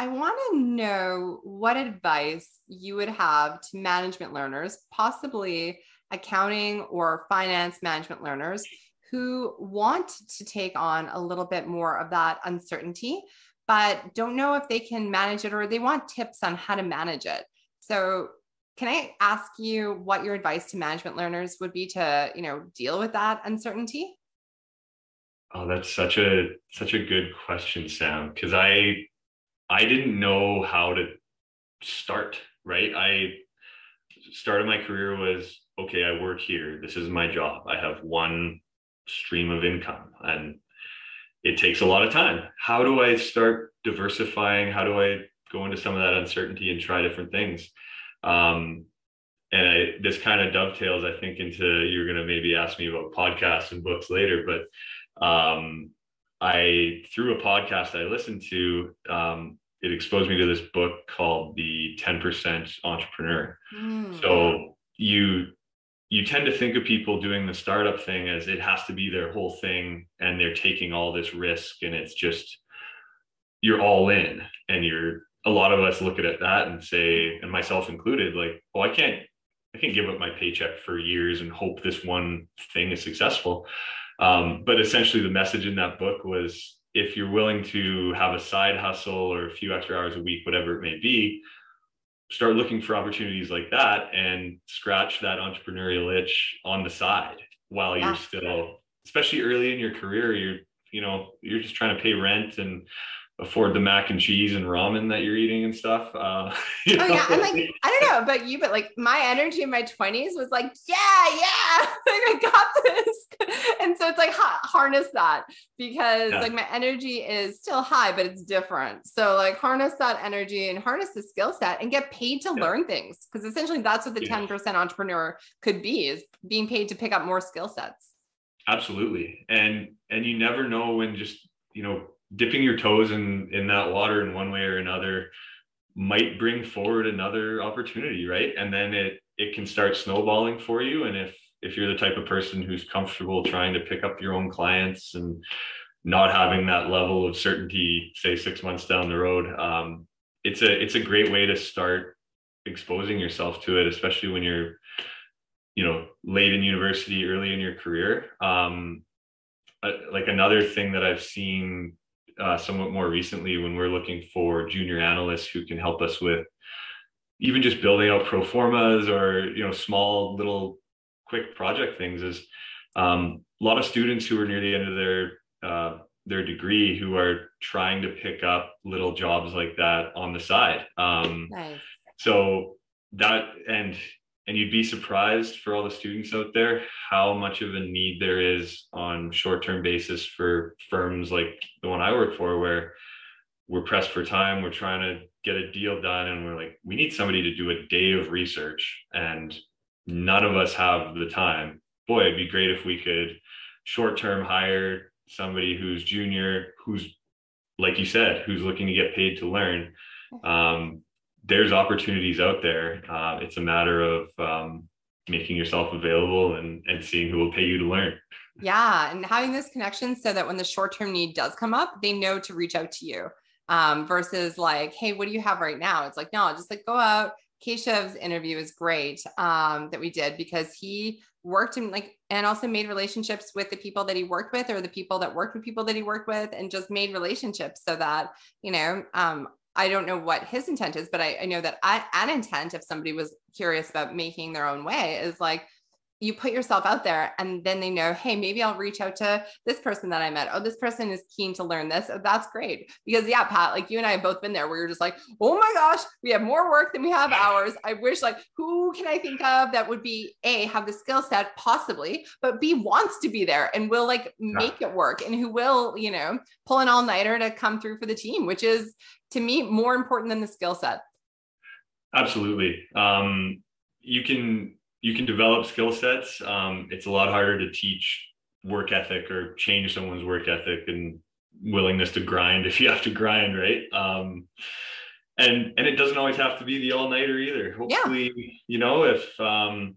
I want to know what advice you would have to management learners, possibly accounting or finance management learners who want to take on a little bit more of that uncertainty, but don't know if they can manage it or they want tips on how to manage it. So, can I ask you what your advice to management learners would be to, you know, deal with that uncertainty? Oh, that's such a such a good question, Sam, because I I didn't know how to start, right? I started my career was okay, I work here. This is my job. I have one stream of income and it takes a lot of time. How do I start diversifying? How do I go into some of that uncertainty and try different things? Um, and I, this kind of dovetails, I think, into you're going to maybe ask me about podcasts and books later, but um, I through a podcast I listened to, um, it exposed me to this book called The 10% Entrepreneur. Mm. So you you tend to think of people doing the startup thing as it has to be their whole thing and they're taking all this risk and it's just you're all in and you're a lot of us look at it that and say and myself included like oh i can't i can't give up my paycheck for years and hope this one thing is successful um, but essentially, the message in that book was if you're willing to have a side hustle or a few extra hours a week, whatever it may be, start looking for opportunities like that and scratch that entrepreneurial itch on the side while you're still, especially early in your career, you're, you know, you're just trying to pay rent and afford the mac and cheese and ramen that you're eating and stuff. Uh, oh know? yeah, I'm like I don't know about you, but like my energy in my 20s was like, yeah, yeah, like I got this, and so it's like ha- harness that because yeah. like my energy is still high, but it's different. So like harness that energy and harness the skill set and get paid to yeah. learn things because essentially that's what the yeah. 10% entrepreneur could be is being paid to pick up more skill sets. Absolutely, and and you never know when just you know dipping your toes in in that water in one way or another might bring forward another opportunity right? And then it it can start snowballing for you. And if if you're the type of person who's comfortable trying to pick up your own clients and not having that level of certainty say six months down the road um, it's a it's a great way to start exposing yourself to it especially when you're you know late in university early in your career. Um, like another thing that i've seen uh, somewhat more recently when we're looking for junior analysts who can help us with even just building out pro formas or you know small little quick project things is um, a lot of students who are near the end of their uh, their degree who are trying to pick up little jobs like that on the side um, nice. so that and and you'd be surprised for all the students out there how much of a need there is on short-term basis for firms like the one I work for where we're pressed for time we're trying to get a deal done and we're like we need somebody to do a day of research and none of us have the time. Boy it'd be great if we could short-term hire somebody who's junior who's like you said who's looking to get paid to learn. Um, there's opportunities out there. Uh, it's a matter of um, making yourself available and, and seeing who will pay you to learn. Yeah. And having this connection so that when the short term need does come up, they know to reach out to you um, versus like, hey, what do you have right now? It's like, no, just like go out. Keshev's interview is great um, that we did because he worked in like and also made relationships with the people that he worked with or the people that worked with people that he worked with and just made relationships so that you know um, I don't know what his intent is, but I, I know that I, an intent, if somebody was curious about making their own way, is like you put yourself out there and then they know, hey, maybe I'll reach out to this person that I met. Oh, this person is keen to learn this. Oh, that's great. Because yeah, Pat, like you and I have both been there where you're just like, oh my gosh, we have more work than we have hours. I wish like who can I think of that would be A, have the skill set possibly, but B wants to be there and will like make it work and who will, you know, pull an all-nighter to come through for the team, which is to me more important than the skill set. Absolutely. Um, you can you can develop skill sets. Um, it's a lot harder to teach work ethic or change someone's work ethic and willingness to grind if you have to grind, right? Um, and and it doesn't always have to be the all nighter either. Hopefully, yeah. you know, if um,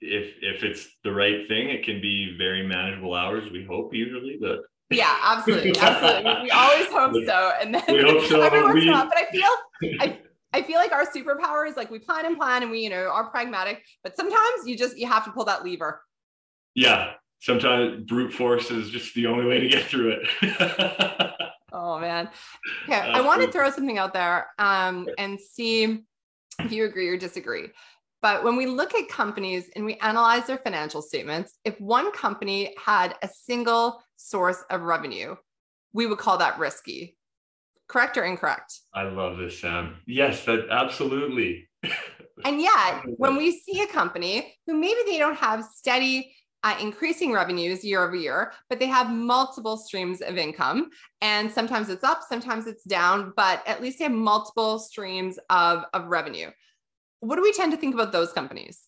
if if it's the right thing, it can be very manageable hours. We hope usually, but Yeah, absolutely, absolutely. We always hope so, and then we hope so. every once we, while. But I feel, I, I feel like our superpower is like we plan and plan, and we, you know, are pragmatic. But sometimes you just you have to pull that lever. Yeah, sometimes brute force is just the only way to get through it. oh man. Okay, I want to throw something out there um, and see if you agree or disagree. But when we look at companies and we analyze their financial statements, if one company had a single source of revenue, we would call that risky. Correct or incorrect? I love this, Sam. Yes, that absolutely. and yet, when we see a company who maybe they don't have steady uh, increasing revenues year over year, but they have multiple streams of income. And sometimes it's up, sometimes it's down, but at least they have multiple streams of, of revenue what do we tend to think about those companies?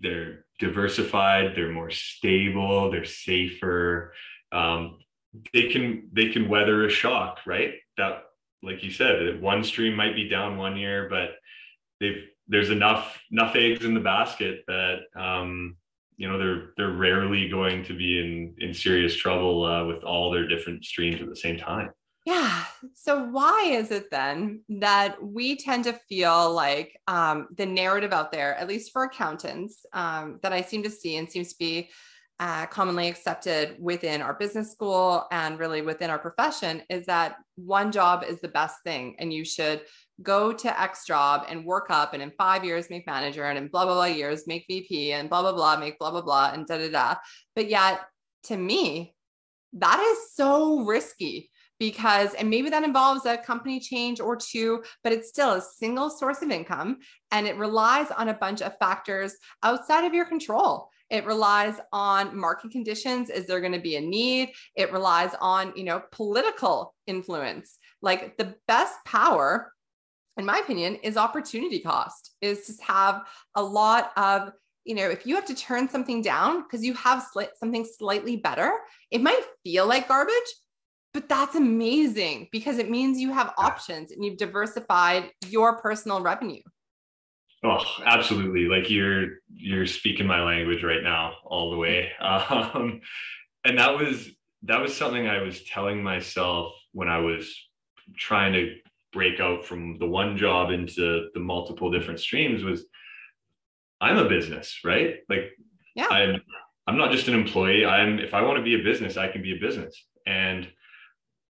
They're diversified, they're more stable, they're safer. Um, they can they can weather a shock, right? That like you said, one stream might be down one year, but they've there's enough enough eggs in the basket that um, you know they're they're rarely going to be in in serious trouble uh, with all their different streams at the same time. Yeah. So, why is it then that we tend to feel like um, the narrative out there, at least for accountants, um, that I seem to see and seems to be uh, commonly accepted within our business school and really within our profession, is that one job is the best thing and you should go to X job and work up and in five years make manager and in blah, blah, blah years make VP and blah, blah, blah, make blah, blah, blah and da, da, da. But yet, to me, that is so risky because and maybe that involves a company change or two but it's still a single source of income and it relies on a bunch of factors outside of your control it relies on market conditions. Is there going to be a need? It relies on you know political influence. Like the best power in my opinion is opportunity cost is to have a lot of you know, if you have to turn something down because you have sli- something slightly better, it might feel like garbage, but that's amazing because it means you have options and you've diversified your personal revenue. Oh, absolutely. Like you're you're speaking my language right now all the way. Um, and that was that was something I was telling myself when I was trying to break out from the one job into the multiple different streams was I'm a business, right? Like yeah. I'm I'm not just an employee. I'm if I want to be a business, I can be a business. And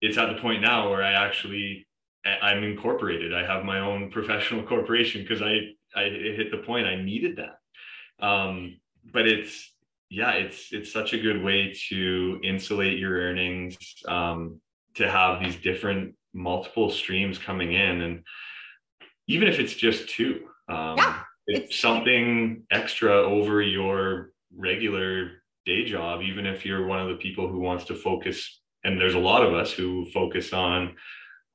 it's at the point now where I actually I'm incorporated. I have my own professional corporation because I I hit the point I needed that. Um, but it's yeah, it's it's such a good way to insulate your earnings, um, to have these different multiple streams coming in, and even if it's just two, um, yeah, it's, it's something extra over your regular day job. Even if you're one of the people who wants to focus and there's a lot of us who focus on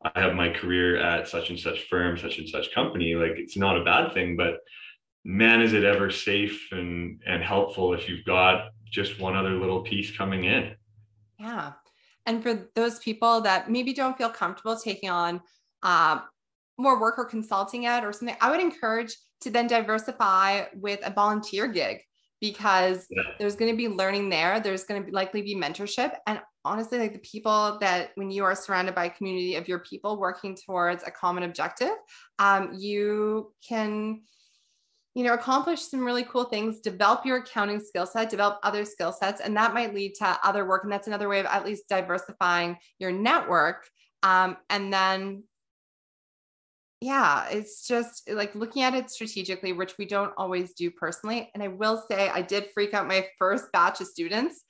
i have my career at such and such firm such and such company like it's not a bad thing but man is it ever safe and and helpful if you've got just one other little piece coming in. Yeah. And for those people that maybe don't feel comfortable taking on uh, more work or consulting at or something i would encourage to then diversify with a volunteer gig because yeah. there's going to be learning there there's going to be likely be mentorship and honestly like the people that when you are surrounded by a community of your people working towards a common objective um, you can you know accomplish some really cool things develop your accounting skill set develop other skill sets and that might lead to other work and that's another way of at least diversifying your network um, and then yeah it's just like looking at it strategically which we don't always do personally and i will say i did freak out my first batch of students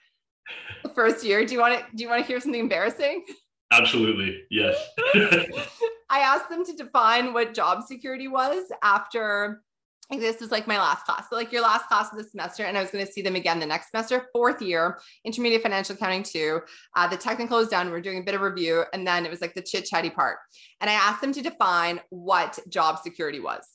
the first year. Do you want to do you want to hear something embarrassing? Absolutely. Yes. I asked them to define what job security was after like this was like my last class. So like your last class of the semester, and I was going to see them again the next semester, fourth year, intermediate financial accounting two. Uh, the technical was done. We are doing a bit of review, and then it was like the chit chatty part. And I asked them to define what job security was.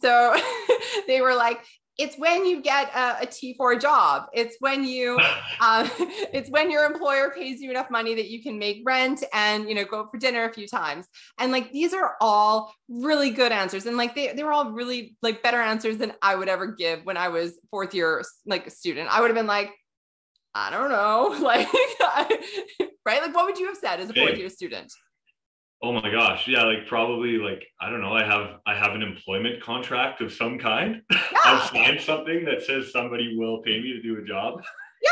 So they were like, it's when you get a a T4 job. It's when you, uh, it's when your employer pays you enough money that you can make rent and, you know, go for dinner a few times. And like, these are all really good answers. And like, they, they were all really like better answers than I would ever give when I was fourth year, like a student. I would have been like, I don't know. Like, right? Like, what would you have said as a fourth year student? Oh my gosh. Yeah, like probably like I don't know, I have I have an employment contract of some kind. Yeah. I've signed something that says somebody will pay me to do a job.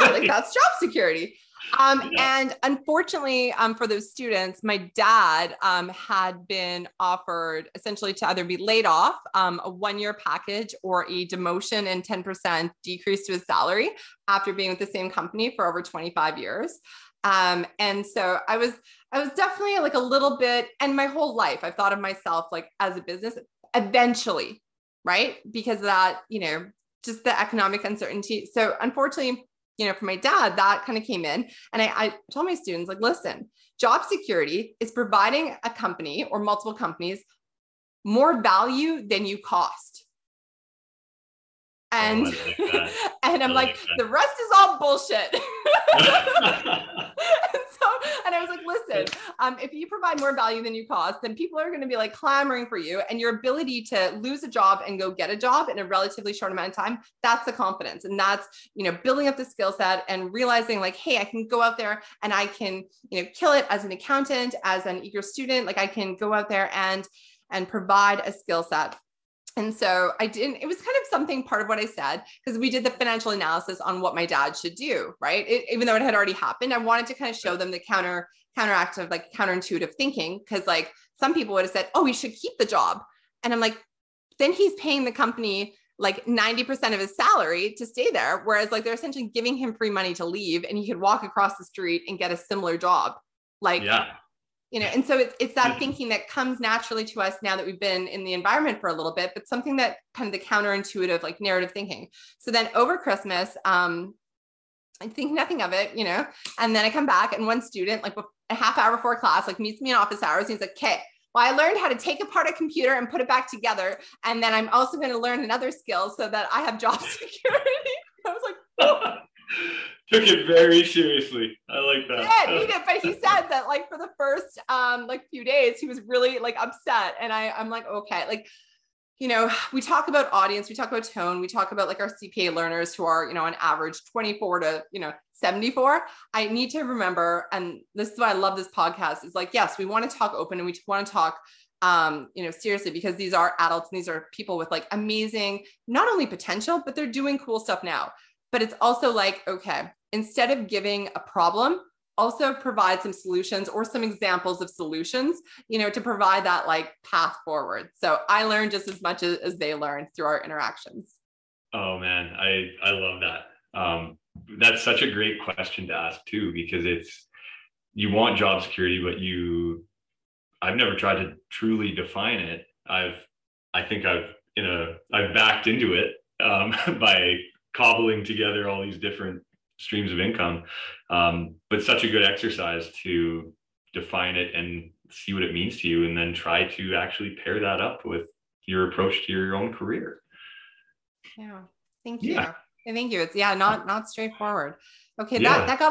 Yeah, like that's job security. Um, yeah. And unfortunately, um, for those students, my dad um, had been offered essentially to either be laid off, um, a one year package, or a demotion and 10% decrease to his salary after being with the same company for over 25 years. Um, and so I was, I was definitely like a little bit, and my whole life I've thought of myself like as a business eventually, right? Because of that, you know, just the economic uncertainty. So unfortunately, you know, for my dad, that kind of came in. And I, I told my students, like, listen, job security is providing a company or multiple companies more value than you cost. And oh, and I'm like, like the rest is all bullshit. and I was like, listen, um, if you provide more value than you cost, then people are going to be like clamoring for you. And your ability to lose a job and go get a job in a relatively short amount of time, that's the confidence. And that's, you know, building up the skill set and realizing like, hey, I can go out there and I can, you know, kill it as an accountant, as an eager student. Like I can go out there and and provide a skill set and so I didn't, it was kind of something part of what I said, because we did the financial analysis on what my dad should do, right? It, even though it had already happened, I wanted to kind of show them the counter, counteractive, like counterintuitive thinking. Cause like some people would have said, oh, we should keep the job. And I'm like, then he's paying the company like 90% of his salary to stay there. Whereas like they're essentially giving him free money to leave and he could walk across the street and get a similar job. Like, yeah you know and so it's, it's that thinking that comes naturally to us now that we've been in the environment for a little bit but something that kind of the counterintuitive like narrative thinking so then over christmas um i think nothing of it you know and then i come back and one student like a half hour before class like meets me in office hours and he's like okay well, I learned how to take apart a computer and put it back together. And then I'm also going to learn another skill so that I have job security. I was like, oh. took it very seriously. I like that. Yeah, he did. But he said that like for the first um like few days, he was really like upset. And I I'm like, okay, like you know, we talk about audience, we talk about tone, we talk about like our CPA learners who are, you know, on average 24 to, you know, 74. I need to remember, and this is why I love this podcast, is like, yes, we want to talk open and we want to talk um, you know, seriously, because these are adults and these are people with like amazing, not only potential, but they're doing cool stuff now. But it's also like, okay, instead of giving a problem, also provide some solutions or some examples of solutions, you know, to provide that like path forward. So I learned just as much as, they learned through our interactions. Oh man, I I love that. Um, that's such a great question to ask too, because it's you want job security, but you I've never tried to truly define it. I've I think I've in a I've backed into it um, by cobbling together all these different streams of income. Um, but such a good exercise to define it and see what it means to you, and then try to actually pair that up with your approach to your own career. Yeah. Thank you. Yeah. Thank you. It's yeah, not not straightforward. Okay, yeah. that that got